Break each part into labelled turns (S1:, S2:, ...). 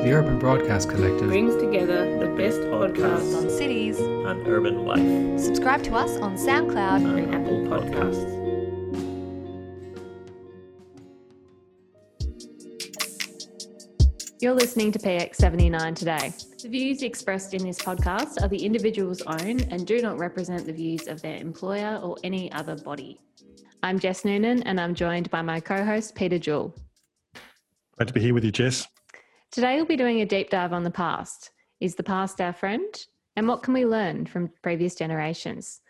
S1: The Urban Broadcast Collective
S2: brings together the best podcasts
S3: on cities
S4: and urban life.
S3: Subscribe to us on SoundCloud
S2: and Apple Podcasts.
S5: You're listening to PX79 today. The views expressed in this podcast are the individual's own and do not represent the views of their employer or any other body. I'm Jess Noonan and I'm joined by my co host, Peter Jewell.
S6: Great to be here with you, Jess.
S5: Today we'll be doing a deep dive on the past. Is the past our friend? And what can we learn from previous generations?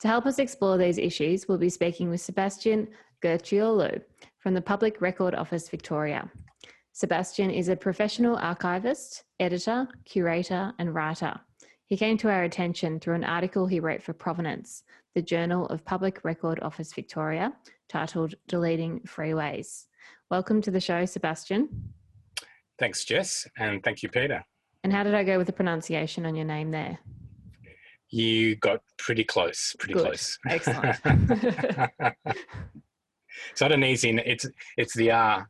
S5: To help us explore these issues, we'll be speaking with Sebastian Gurciullo from the Public Record Office Victoria. Sebastian is a professional archivist, editor, curator, and writer. He came to our attention through an article he wrote for Provenance, the Journal of Public Record Office Victoria, titled Deleting Freeways. Welcome to the show, Sebastian.
S7: Thanks, Jess, and thank you, Peter.
S5: And how did I go with the pronunciation on your name there?
S7: You got pretty close, pretty
S5: Good.
S7: close.
S5: Excellent.
S7: it's not an easy. It's it's the R,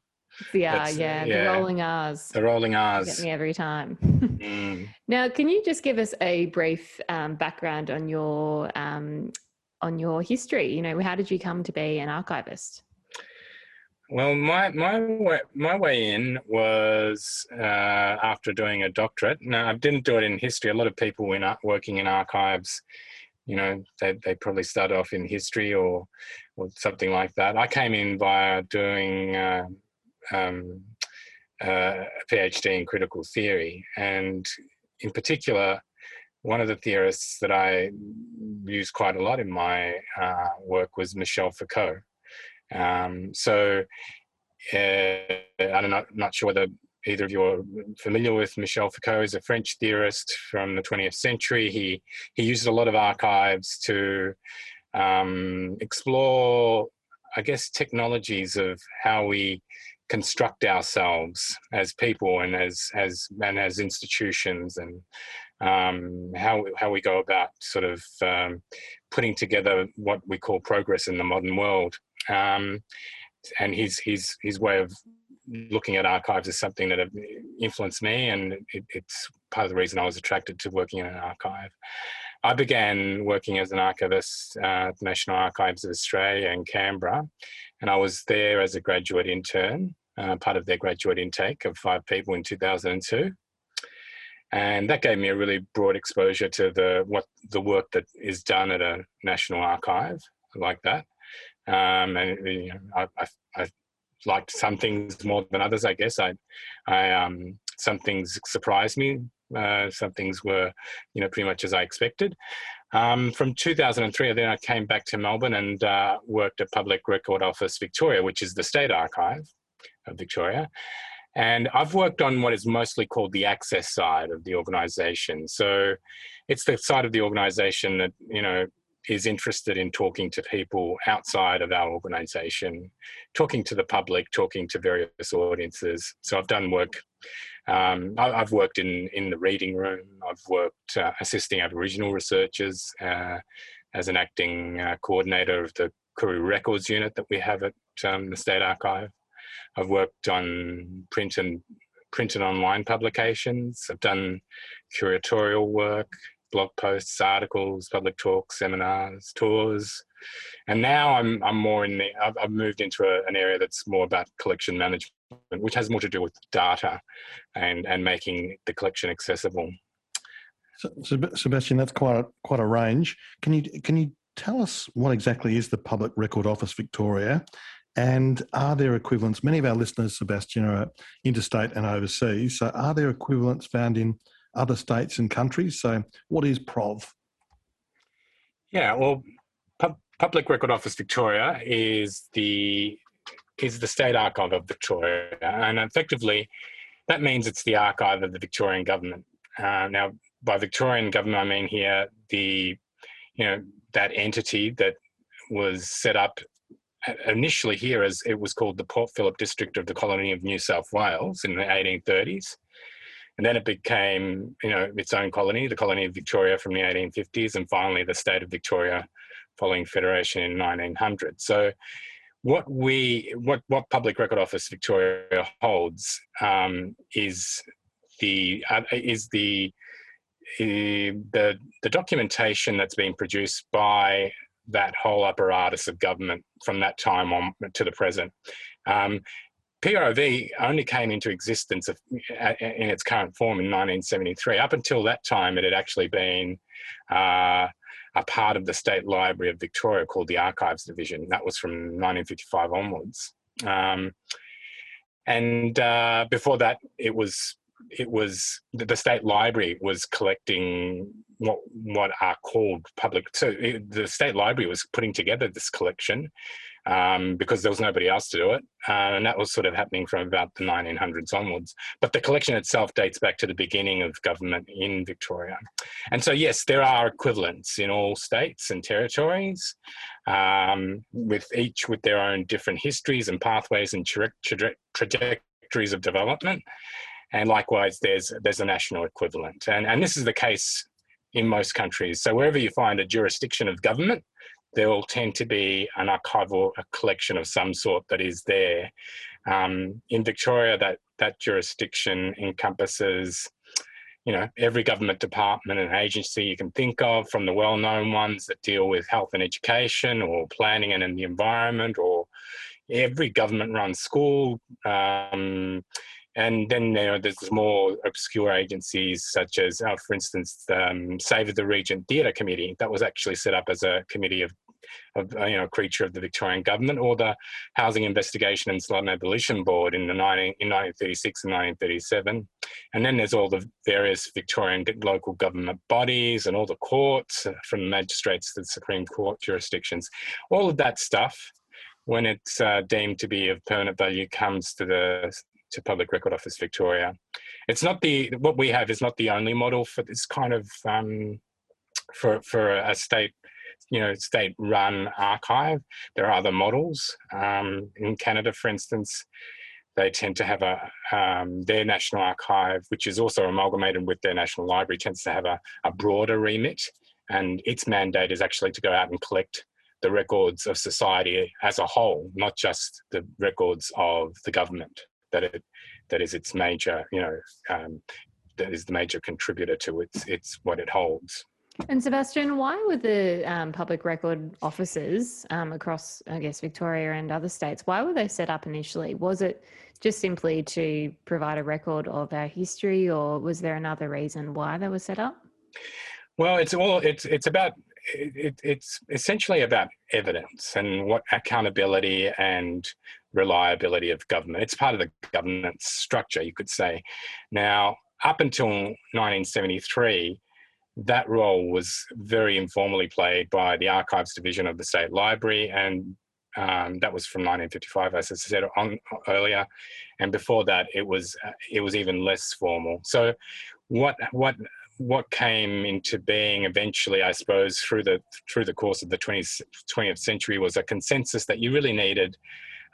S5: the R, yeah,
S7: yeah.
S5: the rolling R's.
S7: the rolling
S5: Get
S7: R's.
S5: me every time.
S7: Mm.
S5: now, can you just give us a brief um, background on your um, on your history? You know, how did you come to be an archivist?
S7: Well, my my way, my way in was uh, after doing a doctorate. No, I didn't do it in history. A lot of people in working in archives, you know, they they probably started off in history or or something like that. I came in via doing uh, um, uh, a PhD in critical theory, and in particular, one of the theorists that I used quite a lot in my uh, work was Michel Foucault. Um, so uh, I'm not, not sure whether either of you are familiar with Michel Foucault. He's a French theorist from the 20th century. He he used a lot of archives to um, explore, I guess, technologies of how we construct ourselves as people and as as and as institutions and um, how how we go about sort of um, putting together what we call progress in the modern world. Um, and his his his way of looking at archives is something that influenced me, and it, it's part of the reason I was attracted to working in an archive. I began working as an archivist uh, at the National Archives of Australia in Canberra, and I was there as a graduate intern, uh, part of their graduate intake of five people in 2002 and that gave me a really broad exposure to the what the work that is done at a national archive like that. Um, and you know, I, I, I liked some things more than others. I guess I, I um, some things surprised me. Uh, some things were, you know, pretty much as I expected. Um, from 2003, then I came back to Melbourne and uh, worked at Public Record Office Victoria, which is the state archive of Victoria. And I've worked on what is mostly called the access side of the organization. So it's the side of the organization that, you know, is interested in talking to people outside of our organization, talking to the public, talking to various audiences. So I've done work. Um, I, I've worked in, in the reading room. I've worked uh, assisting Aboriginal researchers uh, as an acting uh, coordinator of the Koorie Records unit that we have at um, the State Archive. I've worked on print and print and online publications. I've done curatorial work, blog posts, articles, public talks, seminars, tours, and now I'm I'm more in the I've, I've moved into a, an area that's more about collection management, which has more to do with data, and and making the collection accessible.
S6: So, Seb- Sebastian, that's quite a, quite a range. Can you can you tell us what exactly is the Public Record Office Victoria, and are there equivalents? Many of our listeners, Sebastian, are interstate and overseas. So, are there equivalents found in other states and countries? So, what is PROV?
S7: Yeah, well, Pub- Public Record Office Victoria is the is the state archive of Victoria, and effectively, that means it's the archive of the Victorian government. Uh, now, by Victorian government, I mean here the you know that entity that was set up initially here as it was called the Port Phillip District of the Colony of New South Wales in the 1830s. And then it became, you know, its own colony, the colony of Victoria from the 1850s, and finally the state of Victoria following federation in 1900. So what we, what, what Public Record Office Victoria holds um, is the uh, is the uh, the the documentation that's been produced by that whole apparatus of government from that time on to the present. Um, PROV only came into existence of, in its current form in 1973. Up until that time, it had actually been uh, a part of the State Library of Victoria called the Archives Division. That was from 1955 onwards. Um, and uh, before that, it was it was the state library was collecting what what are called public. So it, the state library was putting together this collection um, because there was nobody else to do it, uh, and that was sort of happening from about the 1900s onwards. But the collection itself dates back to the beginning of government in Victoria, and so yes, there are equivalents in all states and territories, um, with each with their own different histories and pathways and tra- tra- trajectories of development. And likewise there's there's a national equivalent. And and this is the case in most countries. So wherever you find a jurisdiction of government there will tend to be an archival a collection of some sort that is there. Um, in victoria that that jurisdiction encompasses you know every government department and agency you can think of from the well-known ones that deal with health and education or planning and in the environment or every government run school um, and then you know, there's more obscure agencies such as, uh, for instance, um, Save the Regent Theatre Committee. That was actually set up as a committee of, of uh, you know, creature of the Victorian government, or the Housing Investigation and Slum Abolition Board in the 19, in 1936 and 1937. And then there's all the various Victorian local government bodies and all the courts, uh, from magistrates to the Supreme Court jurisdictions. All of that stuff when it's uh, deemed to be of permanent value comes to the to Public Record Office Victoria. It's not the what we have is not the only model for this kind of um, for for a state you know state run archive. There are other models um, in Canada, for instance. They tend to have a um, their national archive, which is also amalgamated with their national library, tends to have a, a broader remit, and its mandate is actually to go out and collect the records of society as a whole, not just the records of the government that it that is its major you know um, that is the major contributor to its its what it holds.
S5: And Sebastian, why were the um, public record offices um, across, I guess, Victoria and other states, why were they set up initially? Was it just simply to provide a record of our history, or was there another reason why they were set up?
S7: Well, it's all it's it's about it, it's essentially about evidence and what accountability and reliability of government. It's part of the governance structure, you could say. Now, up until 1973, that role was very informally played by the Archives Division of the State Library, and um, that was from 1955, as I said on, earlier. And before that, it was it was even less formal. So, what what what came into being eventually, I suppose, through the through the course of the 20th, 20th century was a consensus that you really needed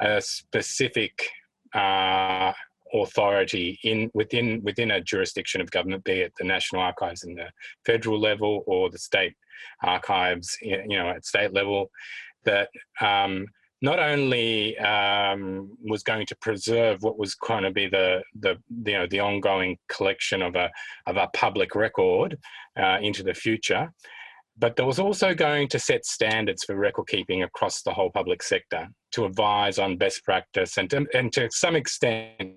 S7: a specific uh, authority in within within a jurisdiction of government, be it the National Archives in the federal level or the state archives, you know, at state level, that um, not only um, was going to preserve what was going to be the, the you know the ongoing collection of a of a public record uh, into the future, but there was also going to set standards for record keeping across the whole public sector to advise on best practice and to, and to some extent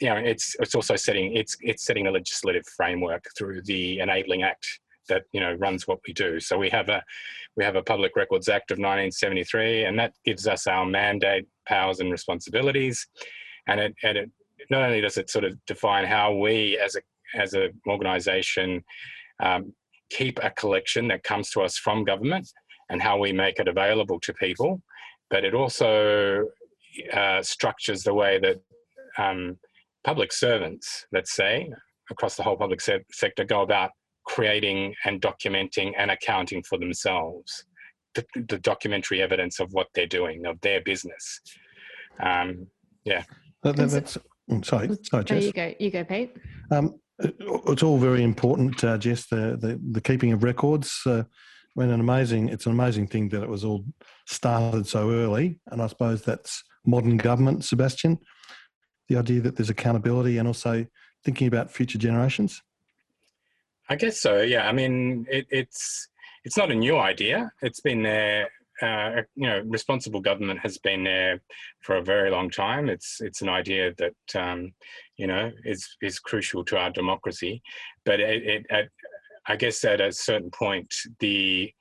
S7: you know it's it's also setting it's it's setting a legislative framework through the enabling act that you know runs what we do. So we have a we have a Public Records Act of 1973, and that gives us our mandate, powers, and responsibilities. And it, and it not only does it sort of define how we as a as an organisation um, keep a collection that comes to us from government and how we make it available to people, but it also uh, structures the way that um, public servants, let's say, across the whole public se- sector, go about creating and documenting and accounting for themselves the, the documentary evidence of what they're doing of their business. Um, yeah.
S6: That, that, that's mm, sorry sorry
S5: Jess. you go you go pete. Um,
S6: it's all very important uh, jess the, the, the keeping of records uh, when an amazing it's an amazing thing that it was all started so early and i suppose that's modern government sebastian the idea that there's accountability and also thinking about future generations?
S7: I guess so. Yeah. I mean, it, it's it's not a new idea. It's been there. Uh, you know, responsible government has been there for a very long time. It's it's an idea that um, you know is is crucial to our democracy, but it, it at, I guess at a certain point the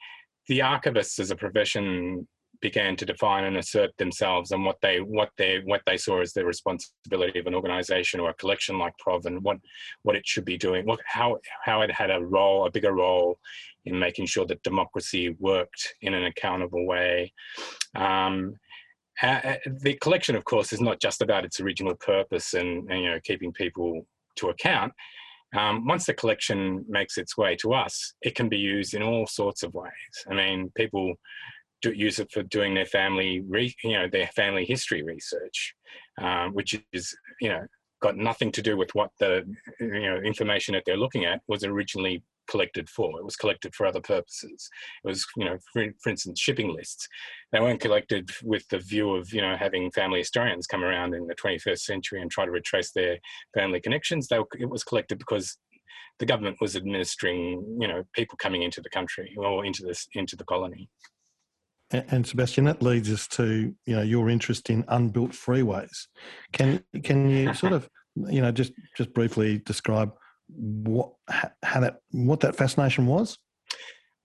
S7: the archivists as a profession began to define and assert themselves and what they what they what they saw as the responsibility of an organization or a collection like Prov and what what it should be doing, what how how it had a role, a bigger role in making sure that democracy worked in an accountable way. Um, uh, the collection, of course, is not just about its original purpose and, and you know keeping people to account. Um, once the collection makes its way to us, it can be used in all sorts of ways. I mean, people do, use it for doing their family, re, you know, their family history research, um, which is, you know, got nothing to do with what the, you know, information that they're looking at was originally collected for. It was collected for other purposes. It was, you know, for, for, instance, shipping lists. They weren't collected with the view of, you know, having family historians come around in the 21st century and try to retrace their family connections. They, it was collected because the government was administering, you know, people coming into the country or into this into the colony.
S6: And Sebastian, that leads us to you know your interest in unbuilt freeways. Can can you sort of you know just just briefly describe what how that what that fascination was?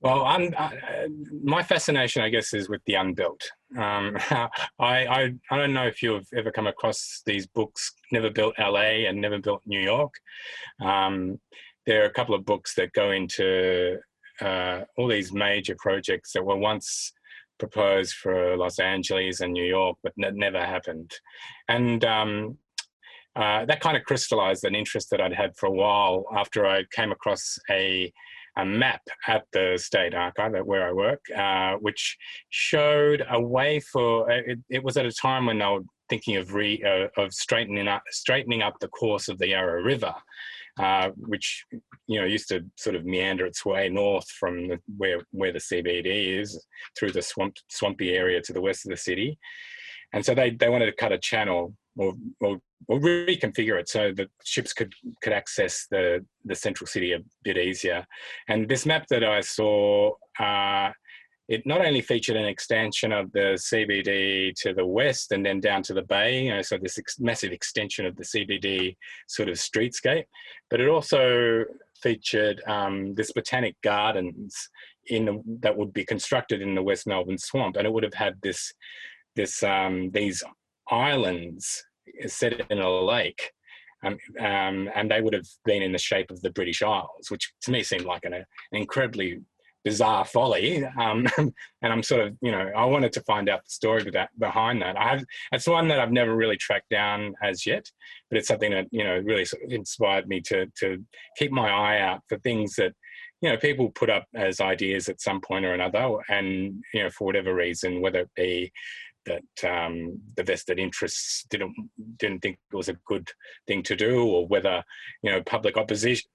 S7: Well, I'm, uh, my fascination, I guess, is with the unbuilt. Um, I, I, I don't know if you've ever come across these books, Never Built LA and Never Built New York. Um, there are a couple of books that go into uh, all these major projects that were once proposed for Los Angeles and New York, but it never happened. And um, uh, that kind of crystallized an interest that I'd had for a while after I came across a, a map at the State Archive where I work, uh, which showed a way for uh, it, it, was at a time when they were thinking of re, uh, of straightening up straightening up the course of the Yarra River. Uh, which you know used to sort of meander its way north from the, where where the CBD is through the swamp swampy area to the west of the city, and so they they wanted to cut a channel or, or, or reconfigure it so that ships could could access the the central city a bit easier. And this map that I saw. Uh, it not only featured an extension of the CBD to the west and then down to the bay, you know, so this ex- massive extension of the CBD sort of streetscape, but it also featured um, this botanic gardens in the, that would be constructed in the West Melbourne swamp, and it would have had this this um, these islands set in a lake. Um, um, and they would have been in the shape of the British Isles, which to me seemed like an, an incredibly bizarre folly. Um, and I'm sort of, you know, I wanted to find out the story that, behind that. I have, it's one that I've never really tracked down as yet, but it's something that, you know, really sort of inspired me to, to keep my eye out for things that, you know, people put up as ideas at some point or another. And, you know, for whatever reason, whether it be that um, the vested interests didn't didn't think it was a good thing to do, or whether you know public opposition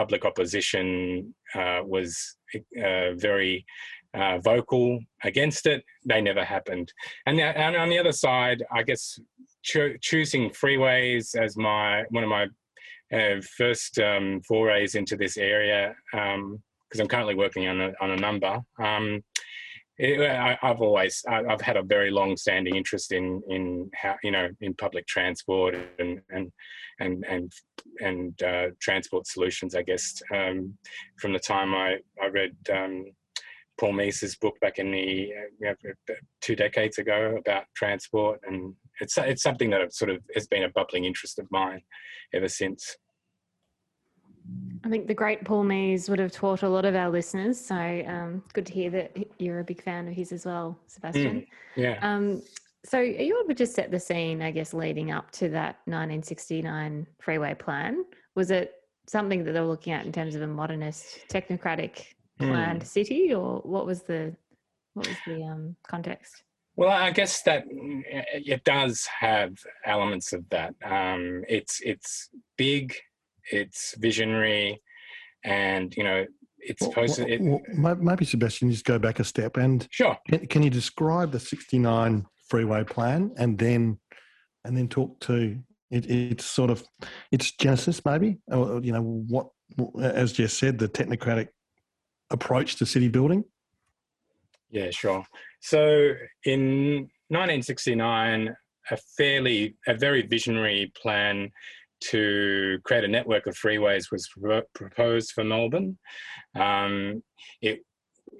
S7: public opposition uh, was uh, very uh, vocal against it. They never happened. And, and on the other side, I guess cho- choosing freeways as my one of my uh, first um, forays into this area, because um, I'm currently working on a, on a number. Um, it, I, have always I've had a very long-standing interest in in how you know in public transport and and and and and uh, transport solutions. I guess um, from the time I I read um, Paul Mees's book back in the uh, two decades ago about transport, and it's it's something that sort of has been a bubbling interest of mine ever since.
S5: I think the great Paul Mees would have taught a lot of our listeners. So um, good to hear that you're a big fan of his as well, Sebastian.
S7: Mm, yeah.
S5: Um, so are you able to just set the scene, I guess, leading up to that 1969 freeway plan? Was it something that they were looking at in terms of a modernist, technocratic planned mm. city, or what was the what was the um, context?
S7: Well, I guess that it does have elements of that. Um, it's it's big it's visionary, and you know it's supposed well, to.
S6: It, maybe Sebastian, just go back a step and
S7: sure.
S6: Can, can you describe the '69 freeway plan, and then and then talk to It, it's sort of it's genesis, maybe. Or, you know what, as Jess said, the technocratic approach to city building.
S7: Yeah, sure. So in 1969, a fairly, a very visionary plan to create a network of freeways was proposed for Melbourne. Um, it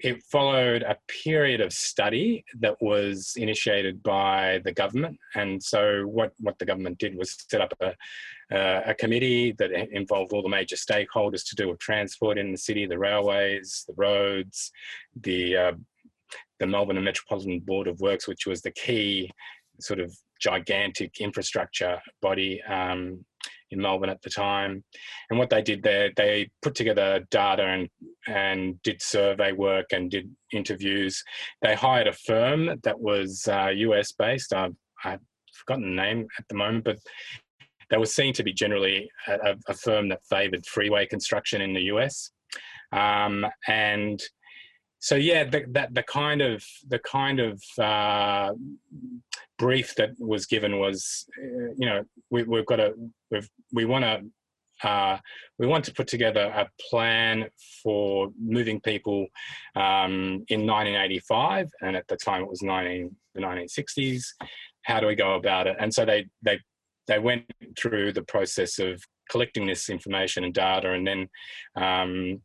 S7: it followed a period of study that was initiated by the government. And so what, what the government did was set up a, uh, a committee that involved all the major stakeholders to do with transport in the city, the railways, the roads, the, uh, the Melbourne and Metropolitan Board of Works, which was the key sort of gigantic infrastructure body um, in Melbourne at the time. And what they did there, they put together data and and did survey work and did interviews. They hired a firm that was uh, US based. I've, I've forgotten the name at the moment, but they were seen to be generally a, a firm that favoured freeway construction in the US. Um, and so yeah, the, that the kind of the kind of uh, brief that was given was, uh, you know, we, have got to we've, we want to uh, we want to put together a plan for moving people um, in 1985, and at the time it was 19 the 1960s. How do we go about it? And so they they they went through the process of collecting this information and data, and then um,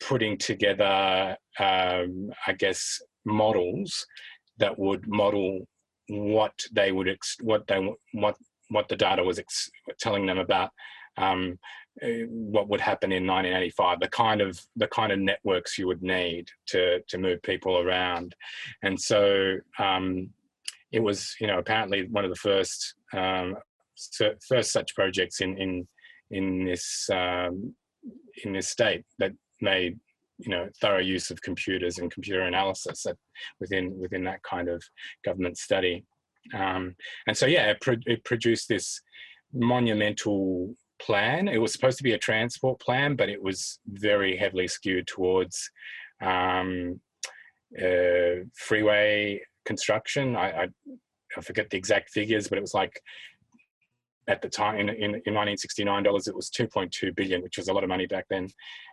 S7: putting together, um, I guess, models that would model what they would ex- what they what what the data was ex- telling them about um, eh, what would happen in 1985 the kind of the kind of networks you would need to to move people around. And so um, it was you know apparently one of the first um, first such projects in in in this um, in this state that made you know thorough use of computers and computer analysis at, within within that kind of government study. Um, and so yeah it, pro- it, produced this monumental plan. It was supposed to be a transport plan but it was very heavily skewed towards um, uh, freeway construction. I, I, I forget the exact figures but it was like at the time in, in, in 1969 dollars it was 2.2 billion which was a lot of money back then.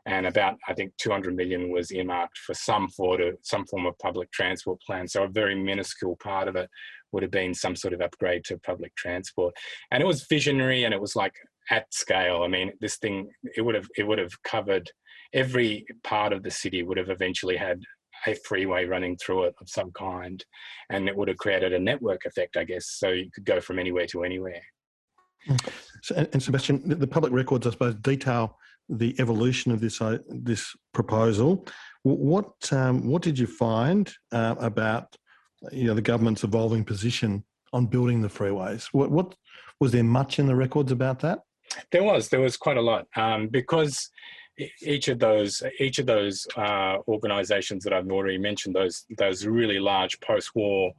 S7: And about i think 200 million was earmarked for some form of some form of public transport plan. So a very minuscule part of it would have been some sort of upgrade to public transport. And it was visionary and it was like at scale. I mean this thing it would have it would have covered every part of the city would have eventually had a freeway running through it of some kind and it would have created a network effect i guess. So you could go from anywhere to anywhere
S6: so, and, Sebastian, the public records, I suppose, detail the evolution of this uh, this proposal. What um, what did you find uh, about you know the government's evolving position on building the freeways? What, what was there much in the records about that?
S7: There was. There was quite a lot um, because each of those each of those uh, organisations that I've already mentioned, those those really large post-war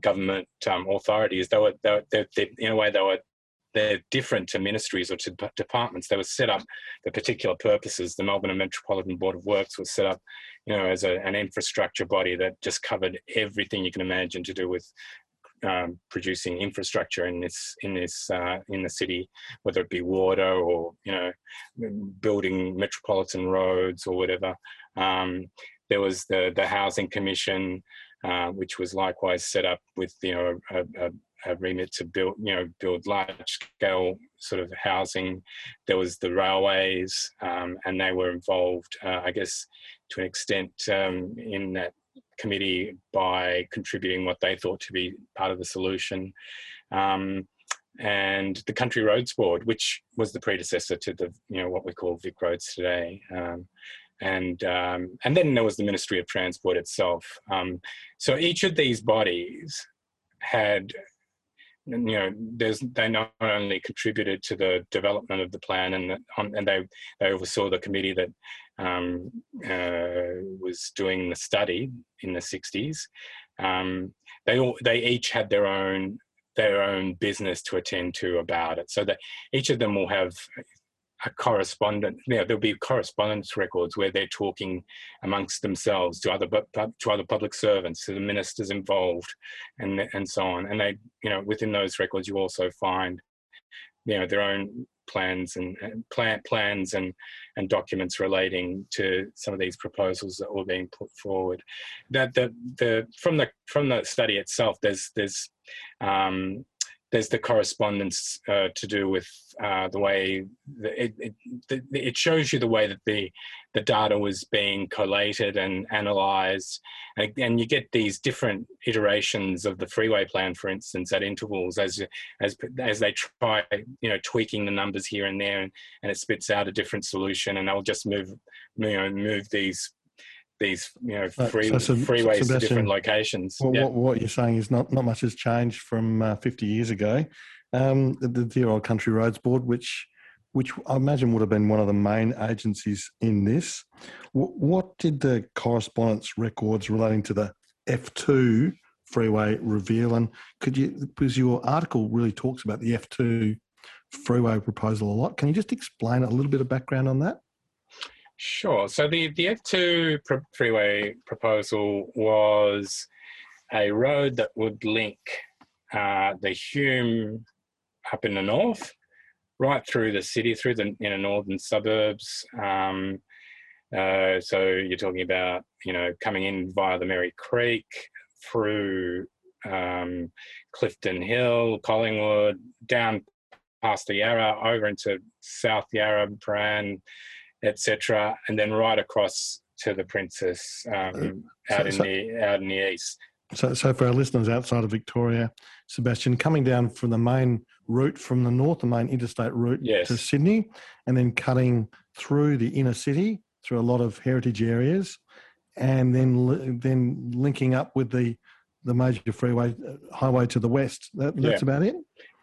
S7: government um, authorities, they were, they were they, they, in a way they were they're different to ministries or to departments. They were set up for particular purposes. The Melbourne and Metropolitan Board of Works was set up, you know, as a, an infrastructure body that just covered everything you can imagine to do with um, producing infrastructure in this in this uh, in the city, whether it be water or you know building metropolitan roads or whatever. Um, there was the the housing commission, uh, which was likewise set up with you know a, a, a remit to build, you know, build large scale sort of housing. There was the railways, um, and they were involved, uh, I guess, to an extent um, in that committee by contributing what they thought to be part of the solution. Um, and the Country Roads Board, which was the predecessor to the, you know, what we call Vic Roads today. Um, and um, and then there was the Ministry of Transport itself. Um, so each of these bodies had you know, there's they not only contributed to the development of the plan, and um, and they they oversaw the committee that um, uh, was doing the study in the 60s. Um, they all they each had their own their own business to attend to about it, so that each of them will have correspondent. You know, there'll be correspondence records where they're talking amongst themselves to other to other public servants, to the ministers involved, and and so on. And they, you know, within those records, you also find, you know, their own plans and, and plan plans and and documents relating to some of these proposals that were being put forward. That the the from the from the study itself, there's there's um, there's the correspondence uh, to do with uh, the way the, it, it, it, shows you the way that the the data was being collated and analyzed. And, and, you get these different iterations of the freeway plan for instance at intervals as as as they try you know tweaking the numbers here and there and, and it spits out a different solution and they'll just move you know move these these you know free, so, so, freeways to different locations.
S6: Well, yeah. what, what, you're saying is not not much has changed from uh, 50 years ago. Um, the, the dear old Country Roads Board, which which I imagine would have been one of the main agencies in this. W- what did the correspondence records relating to the F2 freeway reveal? And could you, because your article really talks about the F2 freeway proposal a lot, can you just explain a little bit of background on that?
S7: Sure. So the, the F2 freeway proposal was a road that would link uh, the Hume up in the north, right through the city, through the inner northern suburbs. Um, uh, so you're talking about, you know, coming in via the Merri Creek, through um, Clifton Hill, Collingwood, down past the Yarra, over into South Yarra, Prahran, etc., and then right across to the Princes um, uh, out so, in the out in the east.
S6: So, so for our listeners outside of Victoria, Sebastian, coming down from the main route from the north, the main interstate route
S7: yes.
S6: to Sydney, and then cutting through the inner city through a lot of heritage areas, and then then linking up with the the major freeway uh, highway to the west. That, that's yeah. about it.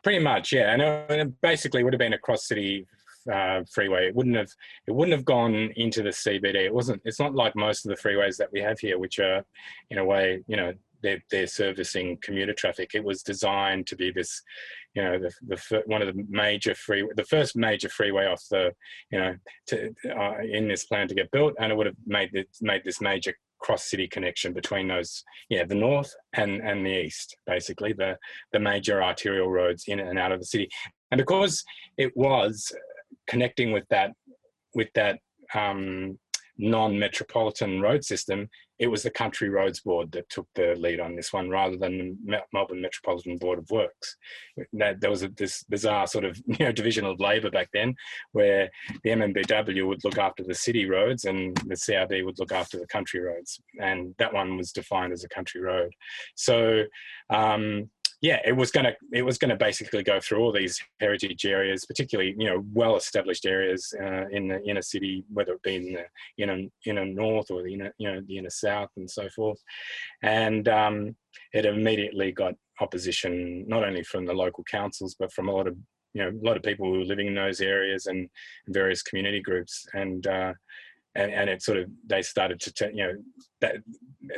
S7: Pretty much, yeah. And it basically would have been a cross city uh, freeway. It wouldn't have it wouldn't have gone into the CBD. It wasn't. It's not like most of the freeways that we have here, which are in a way, you know, they're, they're servicing commuter traffic. It was designed to be this, you know, the, the one of the major free, the first major freeway off the, you know, to, uh, in this plan to get built, and it would have made this, made this major cross city connection between those, yeah, the north and and the east, basically the the major arterial roads in and out of the city, and because it was connecting with that with that um, non-metropolitan road system, it was the Country Roads Board that took the lead on this one, rather than the Melbourne Metropolitan Board of Works. That, there was a, this bizarre sort of you know division of labour back then, where the MMBW would look after the city roads and the CRB would look after the country roads, and that one was defined as a country road. So. Um, yeah, it was gonna it was gonna basically go through all these heritage areas, particularly you know well established areas uh, in the inner city, whether it be in the inner inner north or the inner you know the inner south and so forth, and um, it immediately got opposition not only from the local councils but from a lot of you know a lot of people who were living in those areas and various community groups and. Uh, and, and it sort of they started to you know that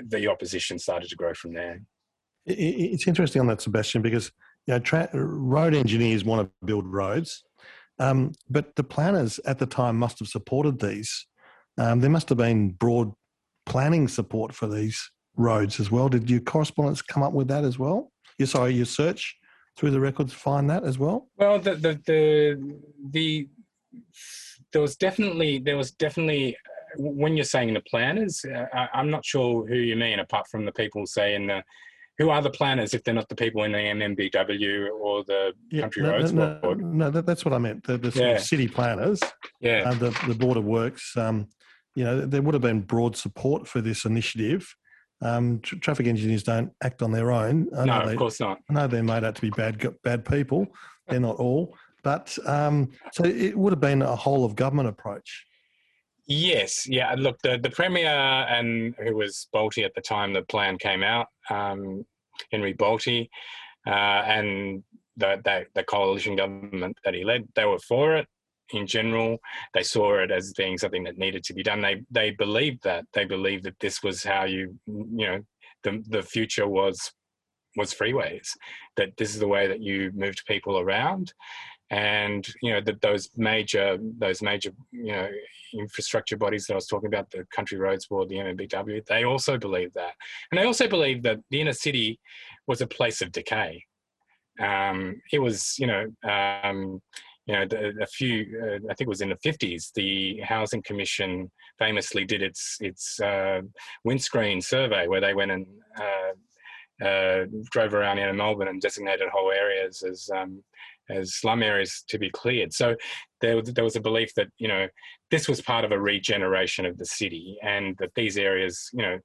S7: the opposition started to grow from there
S6: it's interesting on that, Sebastian, because you know, tra- road engineers want to build roads, um, but the planners at the time must have supported these. Um, there must have been broad planning support for these roads as well. Did your correspondence come up with that as well? You sorry, your search through the records find that as well?
S7: Well, the the the, the there was definitely there was definitely when you're saying the planners, uh, I, I'm not sure who you mean apart from the people say in the who are the planners if they're not the people in the MMBW or the yeah, Country
S6: no,
S7: Roads
S6: no,
S7: Board?
S6: No, that, that's what I meant. The, the yeah. city planners,
S7: yeah,
S6: uh, the the Board of Works. Um, you know, there would have been broad support for this initiative. Um, tra- traffic engineers don't act on their own.
S7: I no, they, of course not.
S6: I know they're made out to be bad bad people. They're not all, but um, so it would have been a whole of government approach.
S7: Yes, yeah. Look, the, the premier and who was Bolte at the time the plan came out, um, Henry Bolte, uh, and the, the, the coalition government that he led, they were for it. In general, they saw it as being something that needed to be done. They they believed that they believed that this was how you you know the the future was was freeways that this is the way that you moved people around and you know that those major those major you know infrastructure bodies that I was talking about, the Country Roads Board, the MMBW, they also believe that, and they also believe that the inner city was a place of decay. Um, it was, you know, um, you know, a few, uh, I think it was in the 50s, the Housing Commission famously did its its uh, windscreen survey where they went and uh, uh, drove around inner Melbourne and designated whole areas as um, as slum areas to be cleared. So there, there was a belief that you know this was part of a regeneration of the city, and that these areas, you know,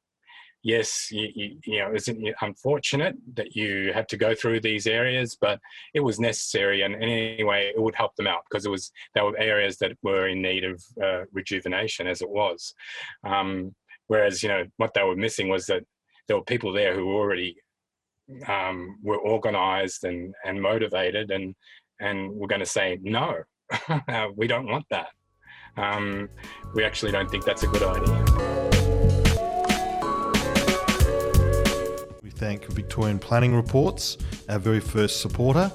S7: yes, you, you, you know, it's unfortunate that you had to go through these areas, but it was necessary, and, anyway, it would help them out because it was there were areas that were in need of uh, rejuvenation as it was. Um, whereas, you know, what they were missing was that there were people there who already um, were organised and and motivated, and and we're going to say no, we don't want that. Um, we actually don't think that's a good idea.
S6: We thank Victorian Planning Reports, our very first supporter.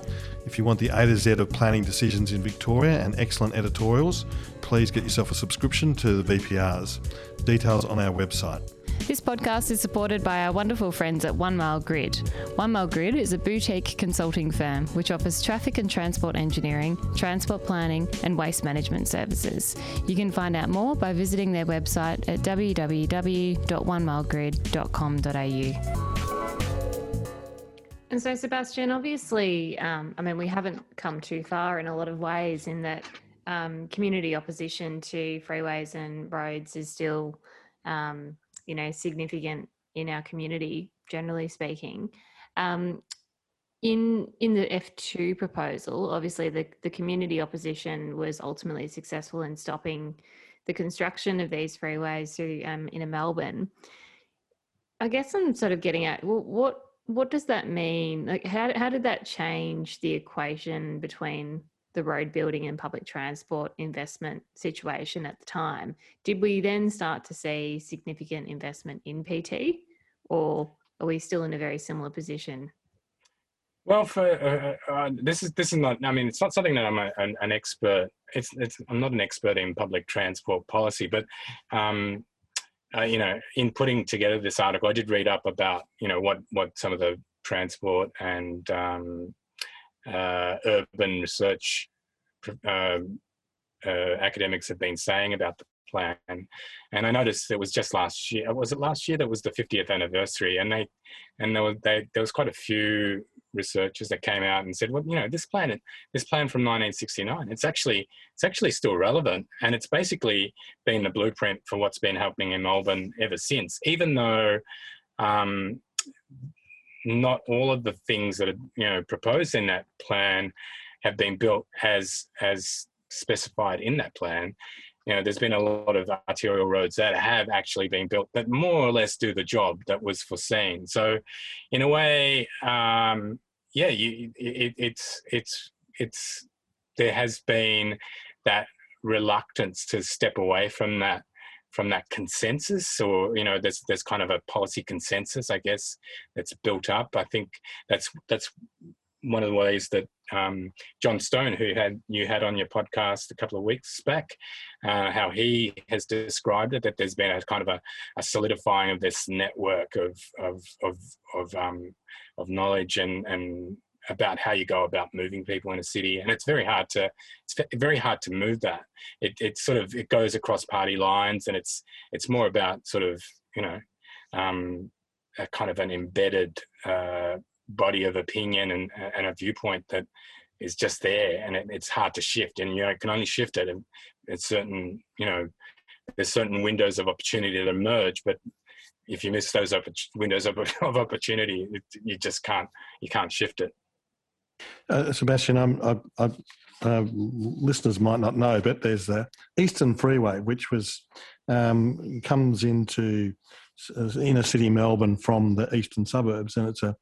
S6: If you want the A to Z of planning decisions in Victoria and excellent editorials, please get yourself a subscription to the VPRs. Details on our website.
S5: This podcast is supported by our wonderful friends at One Mile Grid. One Mile Grid is a boutique consulting firm which offers traffic and transport engineering, transport planning, and waste management services. You can find out more by visiting their website at www.onemilegrid.com.au. And so, Sebastian, obviously, um, I mean, we haven't come too far in a lot of ways in that um, community opposition to freeways and roads is still, um, you know, significant in our community, generally speaking. Um, in in the F2 proposal, obviously, the, the community opposition was ultimately successful in stopping the construction of these freeways through, um, in Melbourne. I guess I'm sort of getting at well, what what does that mean? Like, how how did that change the equation between the road building and public transport investment situation at the time? Did we then start to see significant investment in PT, or are we still in a very similar position?
S7: Well, for uh, uh, uh this is this is not. I mean, it's not something that I'm a, an, an, expert. It's it's. I'm not an expert in public transport policy, but um, uh, you know, in putting together this article, I did read up about, you know, what, what some of the transport and um, uh, urban research uh, uh, academics have been saying about the plan. And I noticed it was just last year. Was it last year that was the 50th anniversary? And they, and there was they, there was quite a few researchers that came out and said, well, you know, this plan, this plan from 1969, it's actually, it's actually still relevant, and it's basically been the blueprint for what's been happening in Melbourne ever since. Even though um, not all of the things that are, you know, proposed in that plan have been built as as specified in that plan you know, there's been a lot of arterial roads that have actually been built that more or less do the job that was foreseen. So, in a way, um, yeah, you, it, it's it's it's there has been that reluctance to step away from that from that consensus or you know there's there's kind of a policy consensus i guess that's built up. I think that's that's one of the ways that um, John Stone, who had you had on your podcast a couple of weeks back, uh, how he has described it that there's been a kind of a, a solidifying of this network of of of of, um, of knowledge and and about how you go about moving people in a city and it's very hard to it's very hard to move that. It, it sort of it goes across party lines and it's it's more about sort of you know um, a kind of an embedded uh, body of opinion and, and a viewpoint that is just there and it, it's hard to shift and you know, can only shift it at certain you know there's certain windows of opportunity that emerge but if you miss those windows of, opportunity it, you just can't you can't shift it
S6: uh, Sebastian, I, I, uh, listeners might not know, but there's the Eastern Freeway, which was um, comes into inner city Melbourne from the eastern suburbs, and it's a,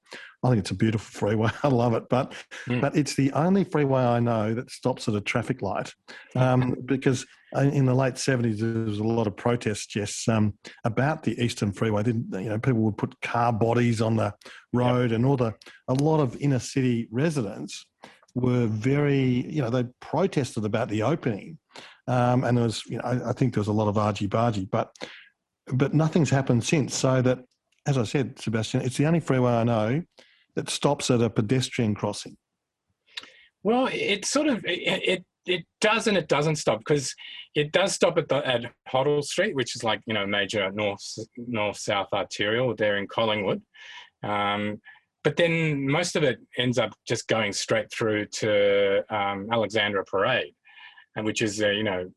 S6: I think it's a beautiful freeway. I love it, but mm. but it's the only freeway I know that stops at a traffic light, um, because in the late seventies there was a lot of protests, yes, um, about the eastern freeway. Didn't you know? People would put car bodies on the road, yep. and all the a lot of inner city residents were very, you know, they protested about the opening, um, and there was, you know, I, I think there was a lot of argy bargy, but but nothing's happened since. So that, as I said, Sebastian, it's the only freeway I know that stops at a pedestrian crossing.
S7: Well, it sort of it it, it does and it doesn't stop because it does stop at the at Hoddle Street, which is like you know major north north south arterial there in Collingwood. Um, but then most of it ends up just going straight through to um, Alexandra Parade, and which is a, you know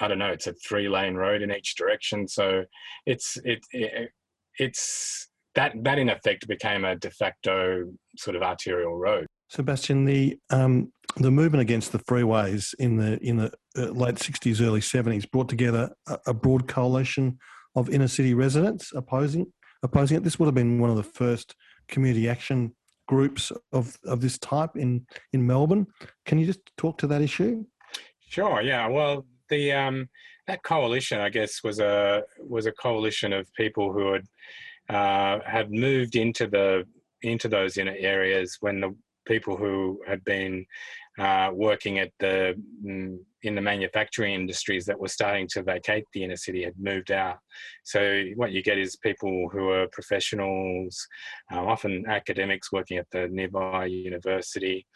S7: I don't know it's a three lane road in each direction, so it's it, it it's that that in effect became a de facto sort of arterial road.
S6: Sebastian, the um, the movement against the freeways in the in the uh, late sixties, early seventies brought together a, a, broad coalition of inner city residents opposing opposing it. This would have been one of the first community action groups of of this type in in Melbourne. Can you just talk to that issue?
S7: Sure. Yeah. Well, the um, that coalition, I guess, was a was a coalition of people who had uh, had moved into the into those inner areas when the people who had been uh, working at the mm, in the manufacturing industries that were starting to vacate the inner city had moved out. So what you get is people who are professionals, uh, often academics working at the nearby university,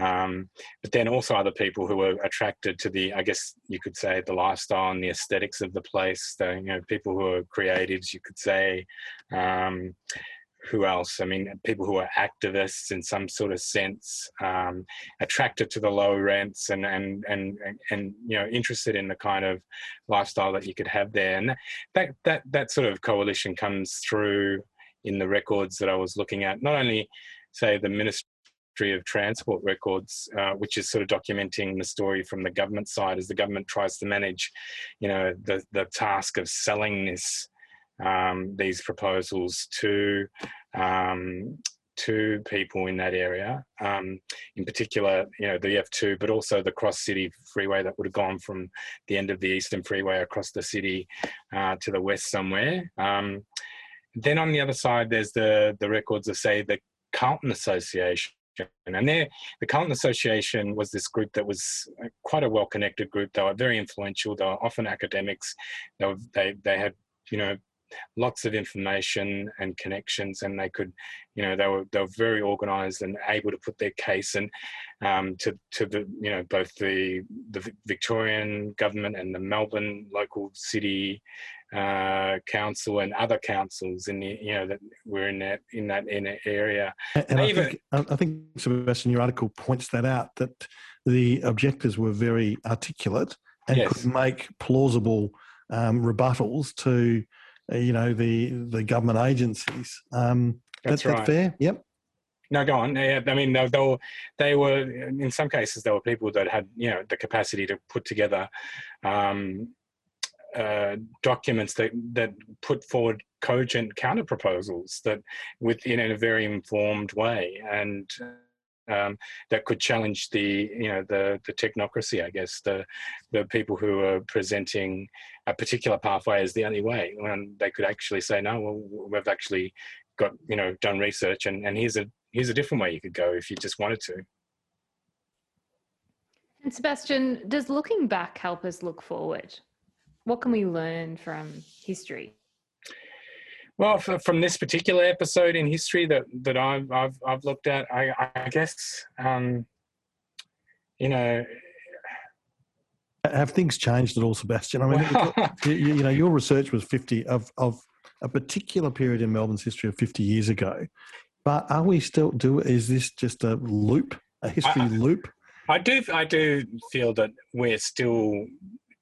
S7: um, but then also other people who were attracted to the, I guess you could say, the lifestyle and the aesthetics of the place. The, you know, people who are creatives, you could say. Um, who else? I mean, people who are activists in some sort of sense, um, attracted to the low rents and, and and and you know interested in the kind of lifestyle that you could have there. And that that that sort of coalition comes through in the records that I was looking at. Not only say the Ministry of Transport records, uh, which is sort of documenting the story from the government side as the government tries to manage, you know, the the task of selling this um, these proposals to um, to people in that area. Um, in particular, you know, the F2, but also the cross city freeway that would have gone from the end of the Eastern Freeway across the city uh, to the west somewhere. Um, then on the other side, there's the the records of say the Carlton Association. And there, the Carlton Association was this group that was quite a well-connected group. They were very influential. They were often academics. They, were, they, they had, you know, lots of information and connections, and they could, you know, they were they were very organised and able to put their case and um, to to the you know both the the Victorian government and the Melbourne local city uh, council and other councils in the you know that were in that in that inner area.
S6: And, and I, even, think, I think Sebastian, your article points that out that the objectives were very articulate and yes. could make plausible um, rebuttals to you know the the government agencies. Um,
S7: that's, right.
S6: fair. Yep.
S7: No, go on. Yeah, I mean, they, they, were, they were in some cases there were people that had you know the capacity to put together um, uh, documents that that put forward cogent counter proposals that within in a very informed way and um, that could challenge the you know the the technocracy, I guess the the people who are presenting a particular pathway as the only way, when they could actually say no, well we've actually got you know done research and and here's a here's a different way you could go if you just wanted to.
S5: And Sebastian, does looking back help us look forward? What can we learn from history?
S7: Well, for, from this particular episode in history that that I've I've, I've looked at, I, I guess um, you know.
S6: Have things changed at all, Sebastian? I mean, well, you, you know, your research was fifty of of a particular period in Melbourne's history of fifty years ago, but are we still do? Is this just a loop, a history
S7: I,
S6: loop?
S7: I do, I do feel that we're still,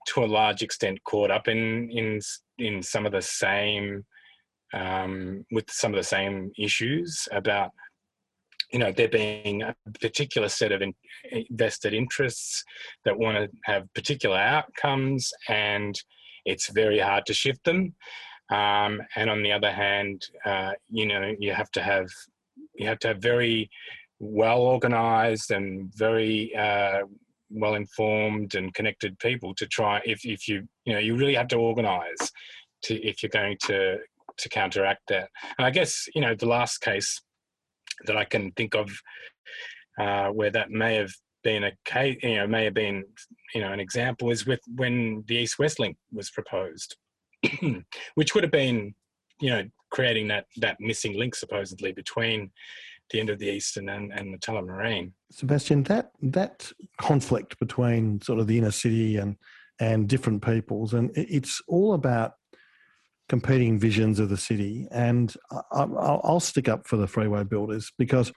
S7: to a large extent, caught up in in in some of the same um, with some of the same issues about you know there being a particular set of in, vested interests that want to have particular outcomes and it's very hard to shift them. Um, and on the other hand uh, you know you have to have you have to have very well organized and very uh, well informed and connected people to try if, if you you know you really have to organize to if you're going to to counteract that. And I guess you know the last case that I can think of uh, where that may have been a case, you know, may have been, you know, an example is with when the East West Link was proposed, which would have been, you know, creating that that missing link supposedly between the end of the Eastern and, and the Tullamarine.
S6: Sebastian, that that conflict between sort of the inner city and and different peoples, and it's all about competing visions of the city. And I, will stick up for the freeway builders because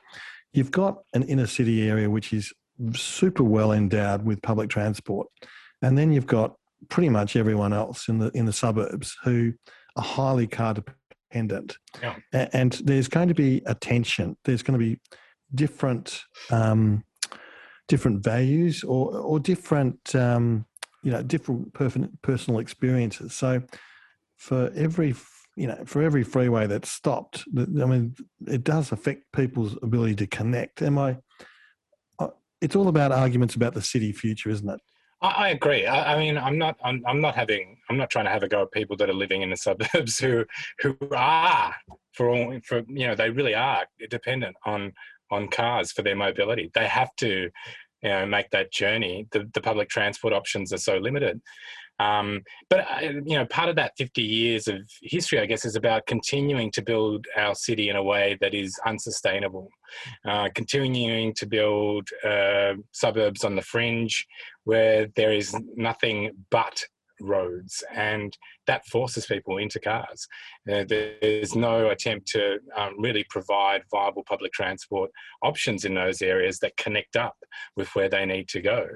S6: you've got an inner city area which is super well endowed with public transport, and then you've got pretty much everyone else in the in the suburbs who are highly car dependent. Yeah. And there's going to be a tension. There's going to be different um, different values or or different um, you know different personal experiences. So for every you know for every freeway that's stopped, I mean it does affect people's ability to connect. Am I? Uh, it's all about arguments about the city future, isn't it?
S7: I, agree. I, mean, I'm not. I'm, I'm not having. I'm not trying to have a go at people that are living in the suburbs who who are for all for you know they really are dependent on on cars for their mobility. They have to you know make that journey. The the public transport options are so limited. Um, but uh, you know, part of that 50 years of history, I guess, is about continuing to build our city in a way that is unsustainable, uh, continuing to build uh, suburbs on the fringe where there is nothing but roads, and that forces people into cars. Uh, there's no attempt to um, really provide viable public transport options in those areas that connect up with where they need to go.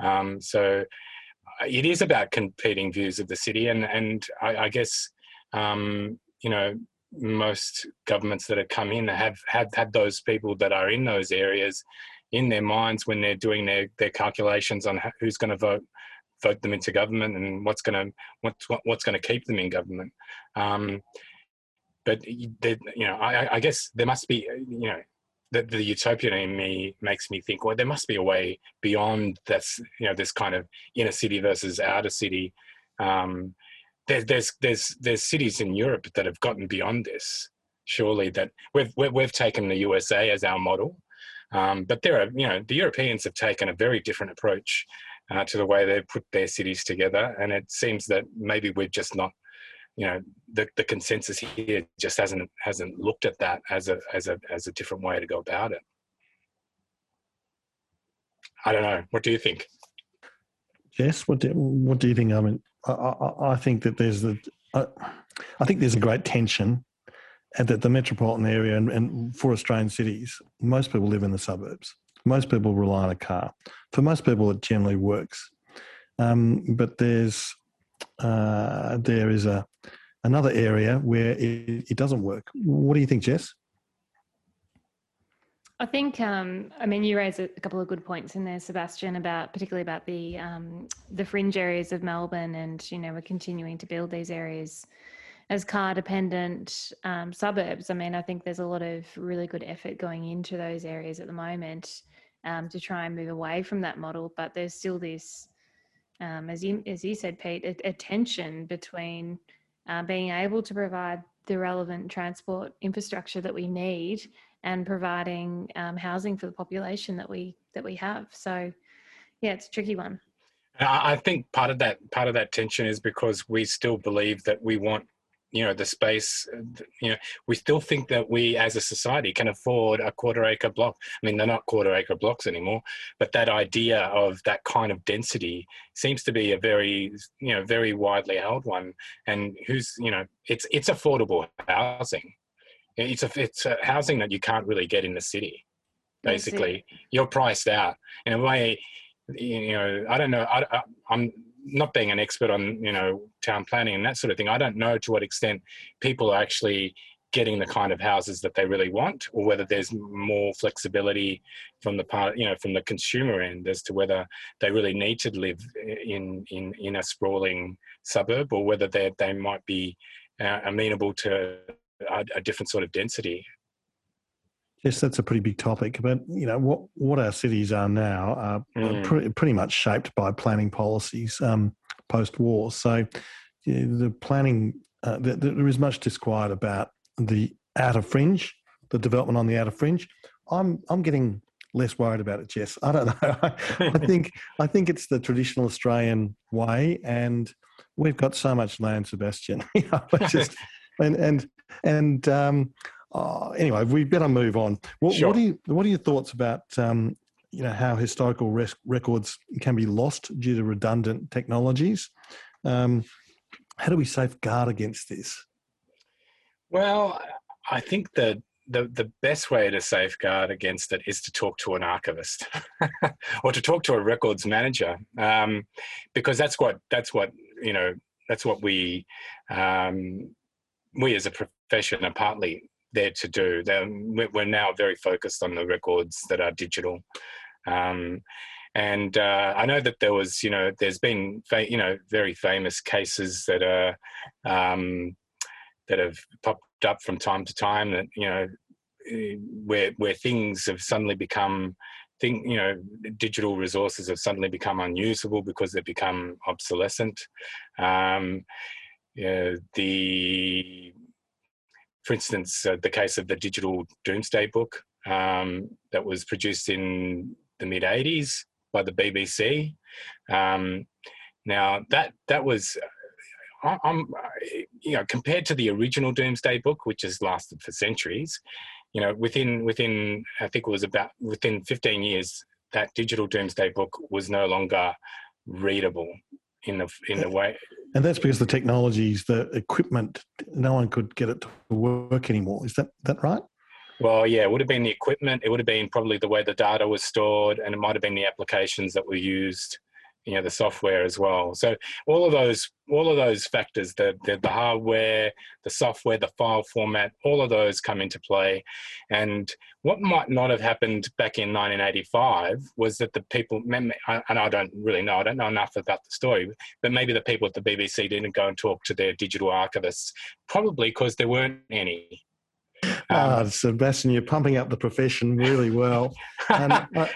S7: Um, so it is about competing views of the city, and and I, I guess um, you know most governments that have come in have have had those people that are in those areas in their minds when they're doing their their calculations on who's going to vote vote them into government and what's going to what's what's going to keep them in government. Um, but you know, I, I guess there must be you know the, the utopian in me makes me think, well, there must be a way beyond this, you know, this kind of inner city versus outer city. Um, there, there's there's there's cities in Europe that have gotten beyond this. Surely that we've we've taken the USA as our model, um, but there are you know the Europeans have taken a very different approach uh, to the way they put their cities together, and it seems that maybe we're just not you know the, the consensus here just hasn't hasn't looked at that as a as a as a different way to go about it. I don't know. What do you think?
S6: Jess what do, what do you think? I mean i, I, I think that there's the I, I think there's a great tension and that the metropolitan area and, and for australian cities most people live in the suburbs. Most people rely on a car. For most people it generally works. Um, but there's uh, there is a another area where it, it, doesn't work. What do you think, Jess?
S5: I think, um, I mean, you raised a couple of good points in there, Sebastian, about particularly about the um, the fringe areas of Melbourne, and you know, we're continuing to build these areas as car dependent um, suburbs. I mean, I think there's a lot of really good effort going into those areas at the moment um, to try and move away from that model, but there's still this um, as you as you said, Pete, a, a tension between uh, being able to provide the relevant transport infrastructure that we need and providing um, housing for the population that we that we have. So, yeah, it's a tricky one.
S7: I think part of that part of that tension is because we still believe that we want you know the space you know we still think that we as a society can afford a quarter acre block. I mean they're not quarter acre blocks anymore but that idea of that kind of density seems to be a very you know very widely held one. And who's you know it's it's affordable housing. It's a it's a housing that you can't really get in the city basically. You're priced out. In a way you know i don't know I, I, i'm not being an expert on you know town planning and that sort of thing, I don't know to what extent people are actually getting the kind of houses that they really want, or whether there's more flexibility from the part you know from the consumer end as to whether they really need to live in in in a sprawling suburb, or whether they they might be uh, amenable to a, a different sort of density.
S6: Yes, that's a pretty big topic. But you know what what our cities are now are mm. pre- pretty much shaped by planning policies um, post war. So yeah, the planning uh, the, the, there is much disquiet about the outer fringe, the development on the outer fringe. I'm I'm getting less worried about it, Jess. I don't know. I, I think I think it's the traditional Australian way, and we've got so much land, Sebastian. you know, just and and and um, oh, anyway, we better move on. What,
S7: Sure.
S6: what are you, what are your thoughts about um, you know how historical res- records can be lost due to redundant technologies? Um, how do we safeguard against this?
S7: Well, I think that the, the best way to safeguard against it is to talk to an archivist or to talk to a records manager, um, because that's what that's what you know that's what we um, we as a profession are partly there to do. They're- We're now very focused on the records that are digital. Um, and uh, I know that there was, you know, there's been, fa- you know, very famous cases that are um, that have popped up from time to time that you know where where things have suddenly become thing you know digital resources have suddenly become unusable because they've become obsolescent um, yeah, the for instance uh, the case of the digital Domesday book um, that was produced in the mid 80s by the BBC um, now that that was I- I'm, uh, you know, compared to the original Domesday Book, which has lasted for centuries, you know, within within I think it was about within 15 years, that digital Domesday Book was no longer readable in the in the way.
S6: And that's because the technologies, the equipment, no one could get it to work anymore. Is that that right?
S7: Well, yeah, it would have been the equipment. It would have been probably the way the data was stored, and it might have been the applications that were used. You know, the software as well. So all of those, all of those factors, the, the the hardware, the software, the file format, all of those come into play. And what might not have happened back in 1985 was that the people, and I don't really know, I don't know enough about the story, but maybe the people at the BBC didn't go and talk to their digital archivists, probably because there weren't any.
S6: Ah, Sebastian, you're pumping up the profession really well. and uh,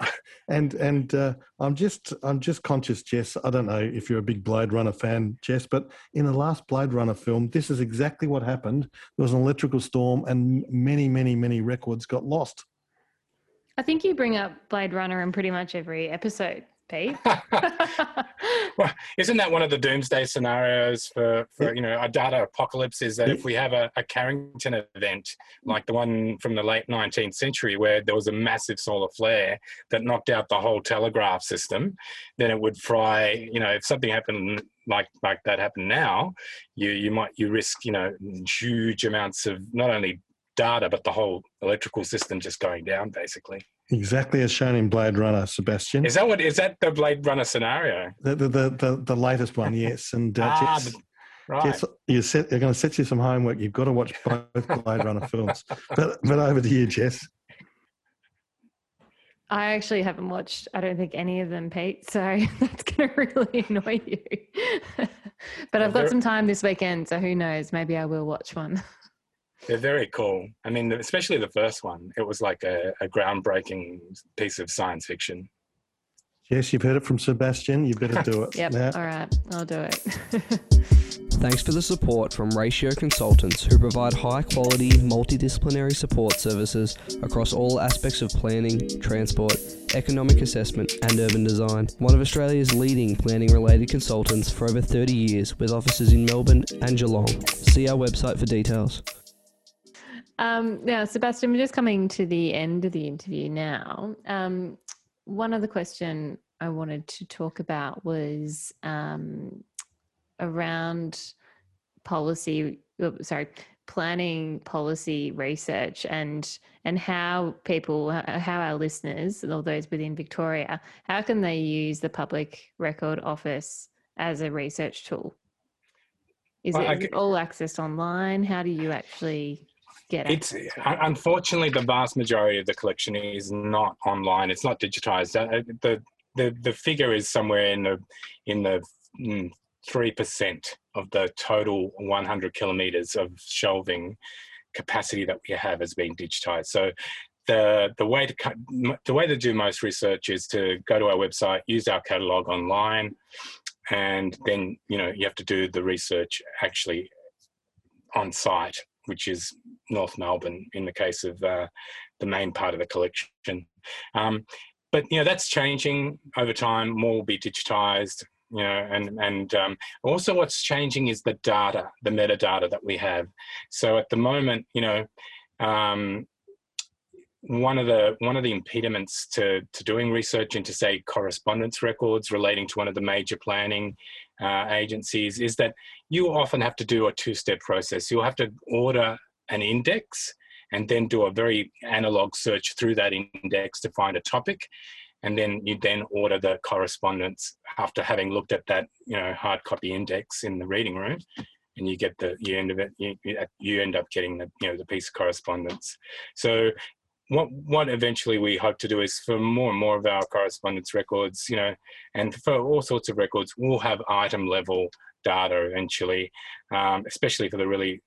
S6: and and uh, I'm just I'm just conscious, Jess. I don't know if you're a big Blade Runner fan, Jess, but in the last Blade Runner film, this is exactly what happened. There was an electrical storm, and many, many, many records got lost.
S5: I think you bring up Blade Runner in pretty much every episode, Pete.
S7: well, isn't that one of the doomsday scenarios for, for you know a data apocalypse? Is that if we have a, a Carrington event like the one from the late 19th century where there was a massive solar flare that knocked out the whole telegraph system, then it would fry. You know, if something happened like like that happened now, you you might you risk you know huge amounts of not only data but the whole electrical system just going down basically.
S6: Exactly as shown in Blade Runner, Sebastian.
S7: Is that what is that the Blade Runner scenario?
S6: The the the, the, the latest one, yes. And uh,
S7: Ah,
S6: Jess,
S7: Right.
S6: Jess, you set, you're going to set you some homework. You've got to watch both Blade Runner films. But but over to you, Jess.
S5: I actually haven't watched, I don't think, any of them, Pete. So that's going to really annoy you. but I've got some time this weekend. So who knows? Maybe I will watch one.
S7: They're very cool. I mean, especially the first one. It was like a, a groundbreaking piece of science fiction.
S6: Yes, you've heard it from Sebastian. You better do it.
S5: Yep.
S6: Now,
S5: All right. I'll do it.
S1: Thanks for the support from Ratio Consultants, who provide high quality, multidisciplinary support services across all aspects of planning, transport, economic assessment, and urban design. One of Australia's leading planning related consultants for over 30 years, with offices in Melbourne and Geelong. See our website for details.
S5: Um, now, Sebastian, we're just coming to the end of the interview now. Um, one other question I wanted to talk about was um, around policy, oh, sorry, planning policy research and and how people, how our listeners, all those within Victoria, how can they use the Public Record Office as a research tool? Is
S7: Well,
S5: it all accessed online? How do you actually get
S7: It's un- unfortunately the vast majority of the collection is not online. It's not digitized. Uh, The the the figure is somewhere in the in the mm, three percent of the total 100 kilometers of shelving capacity that we have has been digitized. So the the way to cut, the way to do most research is to go to our website, use our catalog online, and then you know you have to do the research actually on site, which is North Melbourne in the case of uh, the main part of the collection. Um, but you know that's changing over time. More will be digitized. You know, and and um, also what's changing is the data, the metadata that we have. So at the moment, you know, um, one of the one of the impediments to to doing research into say correspondence records relating to one of the major planning uh, agencies is that you often have to do a two-step process. You'll have to order an index and then do a very analog search through that index to find a topic. And then you then order the correspondence after having looked at that you know hard copy index in the reading room. And you get the you end of it you, you end up getting the you know the piece of correspondence. So what what eventually we hope to do is for more and more of our correspondence records you know and for all sorts of records we'll have item level data eventually um, especially for the really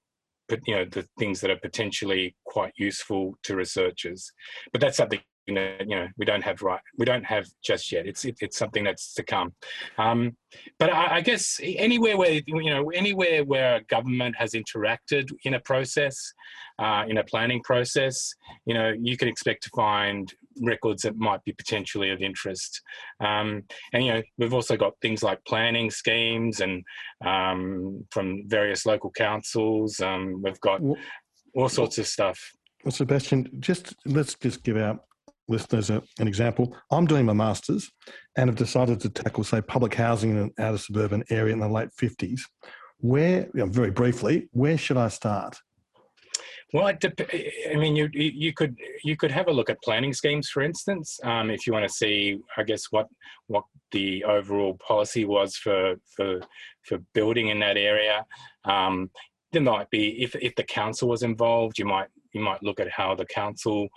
S7: you know the things that are potentially quite useful to researchers. But that's something that you know we don't have right we don't have just yet. It's it, it's something that's to come. Um, but I, I, guess anywhere where you know anywhere where a government has interacted in a process uh, in a planning process you know you can expect to find records that might be potentially of interest. Um, and you know we've also got things like planning schemes and um, from various local councils. Um, we've got all sorts of stuff.
S6: Well, Sebastian, just let's just give out listeners an example. I'm doing my master's and have decided to tackle, say, public housing in an outer suburban area in the late 50s. Where, you know, very briefly, where should I start?
S7: Well, I mean, you you could you could have a look at planning schemes, for instance, um, if you want to see, I guess, what what the overall policy was for for for building in that area. Um, there might be if if the council was involved, you might you might look at how the council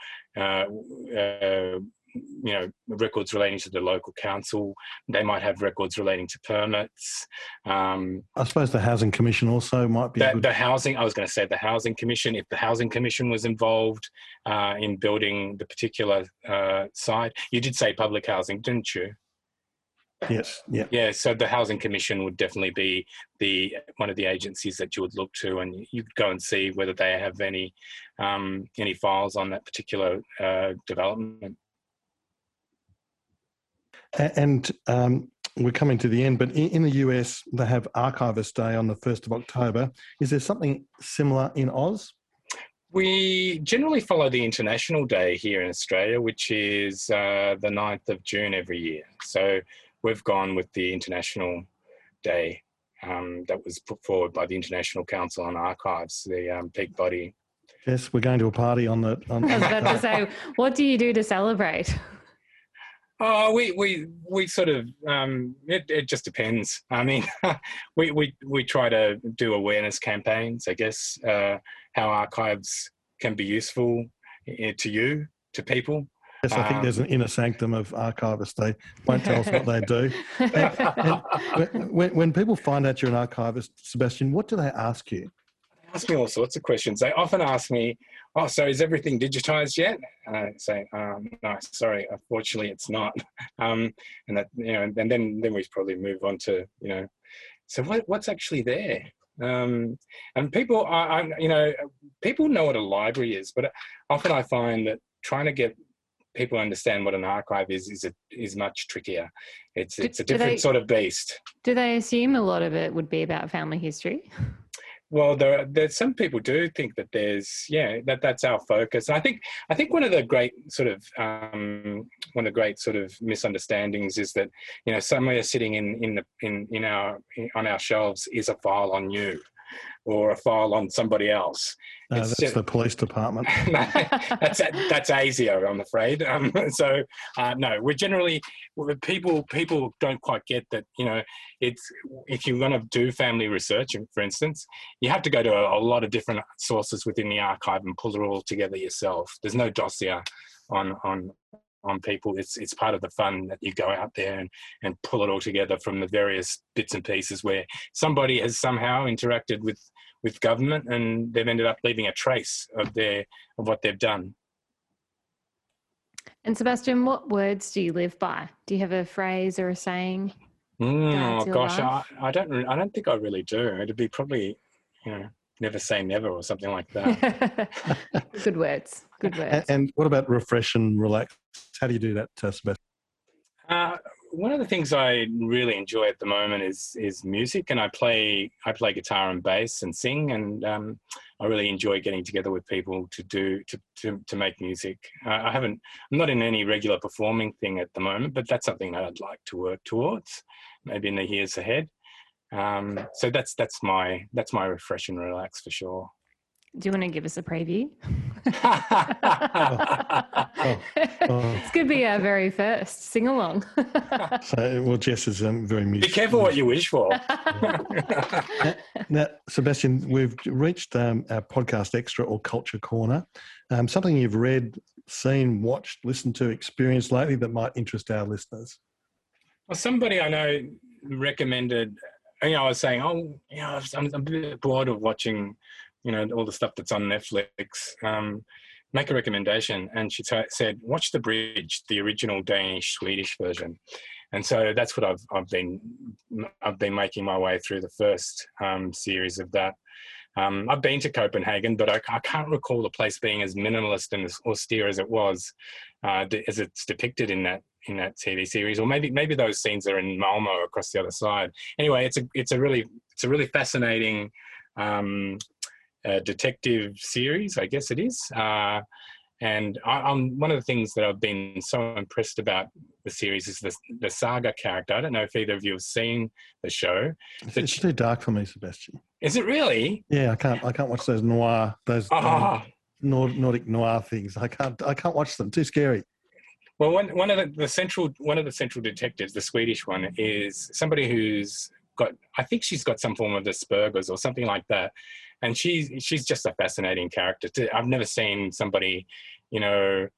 S7: you know records relating to the local council. They might have records relating to permits. Um,
S6: i suppose the housing commission also might be
S7: the, good... the housing i was going to say the housing commission if the housing commission was involved uh, in building the particular uh, site. You did say public housing didn't you
S6: Yes. Yeah.
S7: Yeah. So the housing commission would definitely be the one of the agencies that you would look to, and you'd go and see whether they have any um, any files on that particular uh, development.
S6: And um, we're coming to the end, but in, the US they have Archivist Day on the first of October. Is there something similar in Oz?
S7: We generally follow the International Day here in Australia, which is uh, the 9th of June every year. So we've gone with the International Day um, that was put forward by the International Council on Archives, the um, peak body.
S6: Yes, we're going to a party on the. On
S5: I was about to say, what do you do to celebrate?
S7: Oh, we we we sort of um, it it just depends. I mean, we we we try to do awareness campaigns. I guess uh, how archives can be useful eh, to you to people.
S6: Yes, I think um, there's an inner sanctum of archivists. They won't tell us what they do. And, and when, when, people find out you're an archivist, Sebastian, what do they ask you?
S7: They ask me all sorts of questions. They often ask me, "Oh, so is everything digitized yet?" And I say, um, "No, sorry, unfortunately, it's not." Um, and that you know, and then then we probably move on to you know, so what, what's actually there? Um, and people are, you know, people know what a library is, but often I find that trying to get people understand what an archive is is a, is much trickier. It's it's a different they, sort of beast.
S5: Do they assume a lot of it would be about family history?
S7: Well, there, there's some people do think that there's yeah that that's our focus. And I think I think one of the great sort of um, one of the great sort of misunderstandings is that you know somewhere sitting in in the in in our on our shelves is a file on you or a file on somebody else.
S6: No, that's just, the police department.
S7: that's that's ASIO, I'm afraid. Um, so uh, no, we're generally people people don't quite get that. You know, it's if you're going to do family research, for instance, you have to go to a, a lot of different sources within the archive and pull it all together yourself. There's no dossier on on on people. It's it's part of the fun that you go out there and, and pull it all together from the various bits and pieces where somebody has somehow interacted with with government and they've ended up leaving a trace of their of what they've done.
S5: And Sebastian, what words do you live by? Do you have a phrase or a saying?
S7: Mm, oh gosh, I, I, don't. I don't think I really do. It'd be probably, you know, never say never or something like that.
S5: Good words. Good
S6: A-
S5: words.
S6: And what about refresh and relax? How do you do that, uh, Sebastian?
S7: Uh, one of the things I really enjoy at the moment is is music, and I play I play guitar and bass and sing, and um, I really enjoy getting together with people to do to to, to make music. Uh, I haven't I'm not in any regular performing thing at the moment, but that's something that I'd like to work towards, maybe in the years ahead. Um, so that's that's my that's my refresh and relax for sure.
S5: Do you want to give us a preview?
S6: oh.
S5: This could be our very first sing along.
S6: So, well, Jess is um, very
S7: musical.
S6: Be
S7: careful what you wish for.
S6: Now, Sebastian, we've reached um, our podcast extra or culture corner. Um, something you've read, seen, watched, listened to, experienced lately that might interest our listeners.
S7: Well, somebody I know recommended. You know, I was saying, oh, you know, I'm, I'm a bit bored of watching, you know, all the stuff that's on Netflix. Um, make a recommendation, and she t- said, watch The Bridge, the original Danish Swedish version. And so that's what I've I've been I've been making my way through the first um, series of that. Um, I've been to Copenhagen, but I, I, can't recall the place being as minimalist and as austere as it was, uh, as it's depicted in that in that TV series. Or maybe maybe those scenes are in Malmo across the other side. Anyway, it's a it's a really it's a really fascinating um, uh, detective series, I guess it is. Uh, and I, I'm one of the things that I've been so impressed about the series is the the Saga character. I don't know if either of you have seen the show.
S6: It's, it's
S7: she-
S6: too dark for me, Sebastian.
S7: Is it really?
S6: Yeah, I can't. I can't watch those noir, those um,
S7: Ah,
S6: Nord, Nordic noir things. I can't. I can't watch them. Too scary.
S7: Well, one one of the, the central one of the central detectives, the Swedish one, is somebody who's got. I think she's got some form of Asperger's or something like that, and she's she's just a fascinating character. To, I've never seen somebody, you know,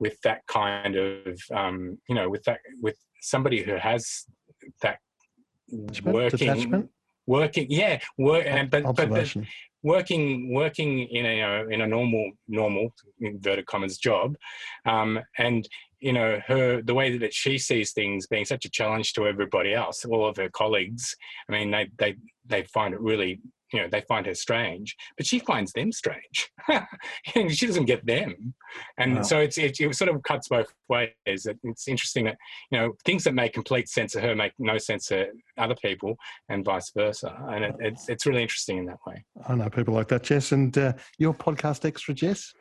S7: with that kind of, um, you know, with that with somebody who has that
S6: Detachment?
S7: working
S6: Detachment?
S7: working yeah work and but, but the, working working in a you know, in a normal normal inverted commas job um, and you know her the way that she sees things being such a challenge to everybody else all of her colleagues i mean they they they find it really you know they find her strange but she finds them strange and she doesn't get them and
S6: Wow.
S7: so it's it, it sort of cuts both ways it's interesting that you know things that make complete sense to her make no sense to other people and vice versa and it, it's it's really interesting in that way
S6: I know people like that, Jess. And uh, your podcast extra, Jess.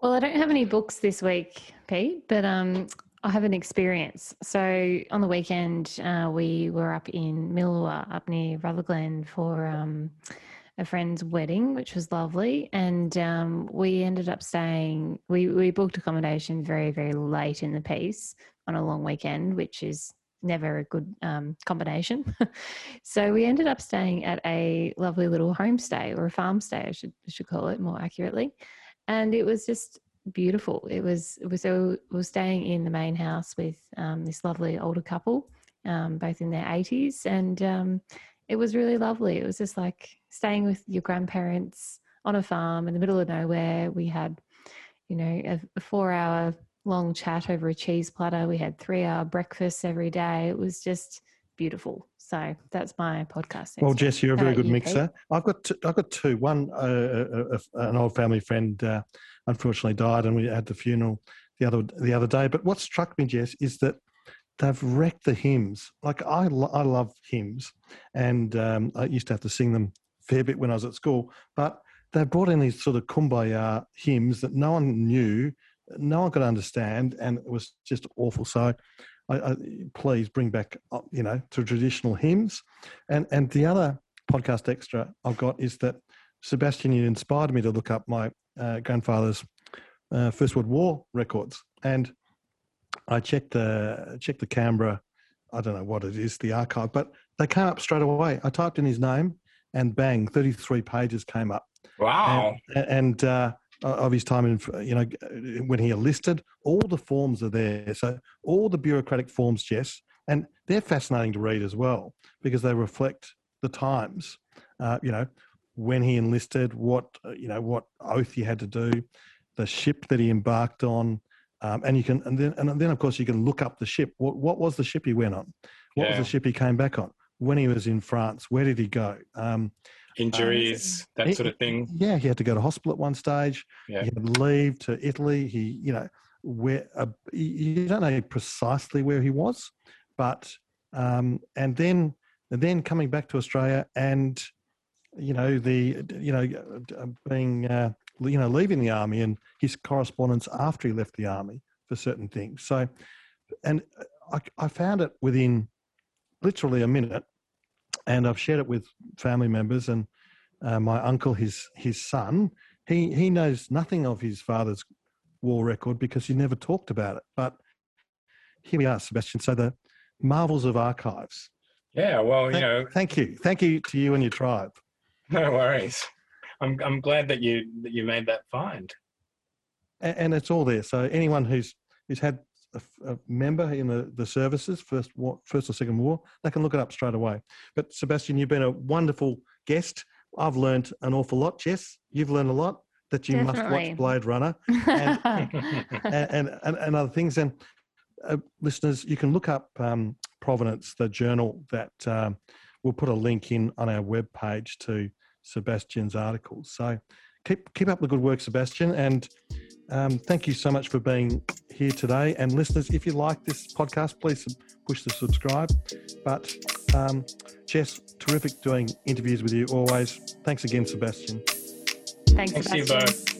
S5: Well, I don't have any books this week, Pete, but um, I have an experience. So on the weekend, uh, we were up in Milawa, up near Rutherglen, for um, a friend's wedding, which was lovely. And um, we ended up staying. We we booked accommodation very very late in the piece on a long weekend, which is never a good um, combination. so we ended up staying at a lovely little homestay or a farm stay, I should I should call it more accurately and it was just beautiful. It was it was so we were staying in the main house with um, this lovely older couple, um, both in their eighties, and um, it was really lovely. It was just like staying with your grandparents on a farm in the middle of nowhere. We had, you know, a, a four-hour long chat over a cheese platter. We had three-hour breakfasts every day. It was just beautiful. So that's my podcast.
S6: Well. Jess, you're a very good
S5: you, Pete?
S6: mixer. I've got two, I've got two. One, uh, uh, uh, an old family friend, uh, unfortunately died, and we had the funeral the other the other day. But what struck me, Jess, is that they've wrecked the hymns. Like I, I love hymns, and um, I used to have to sing them a fair bit when I was at school. But they've brought in these sort of kumbaya hymns that no one knew, no one could understand, and it was just awful. So. I, I, please bring back, uh, you know, to traditional hymns, and and the other podcast extra I've got is that Sebastian you inspired me to look up my uh, grandfather's uh, First World War records, and I checked the checked the Canberra. I don't know what it is, the archive, but they came up straight away. I typed in his name, and bang, thirty three pages came up
S7: wow
S6: and, and uh, of his time in, you know, when he enlisted, all the forms are there. So all the bureaucratic forms, Jess, and they're fascinating to read as well because they reflect the times. Uh, you know, when he enlisted, what uh, you know, what oath he had to do, the ship that he embarked on, um, and you can, and then, and then of course you can look up the ship. What, what was the ship he went on? What
S7: Yeah.
S6: was the ship he came back on? When he was in France, where did he go? Um,
S7: injuries, that
S6: He-
S7: sort of thing.
S6: Yeah, he had to go to hospital at one stage.
S7: Yeah.
S6: He had to leave to Italy. He, you know, where uh, you you don't know precisely where he was, but um, and then and then coming back to Australia and you know the you know uh, being uh, you know leaving the army and his correspondence after he left the army for certain things. So, and I, I found it within literally a minute, and I've shared it with family members and uh, my uncle, his his son. He he knows nothing of his father's war record because he never talked about it. But here we are, Sebastian. So the marvels of archives.
S7: Yeah, well, you
S6: Thank,
S7: know,
S6: thank you, thank you to you and your tribe.
S7: no worries. I'm I'm glad that you that you made that find.
S6: and, and it's all there. So anyone who's who's had a, a member in the, the services, first war, first or second war, they can look it up straight away. But Sebastian, you've been a wonderful guest. I've learned an awful lot. Jess, you've learned a lot that you
S5: Definitely.
S6: must watch Blade Runner and, and, and, and other things. And uh, listeners, you can look up um, Provenance, the journal that um, we'll put a link in on our webpage to Sebastian's articles. So keep keep up the good work, Sebastian, and um, thank you so much for being here today. And listeners, if you like this podcast, please push the subscribe. But um, Jess, terrific doing interviews with you always. Thanks again, Sebastian.
S5: Thanks,
S7: Thanks to you
S5: Sebastian.
S7: both.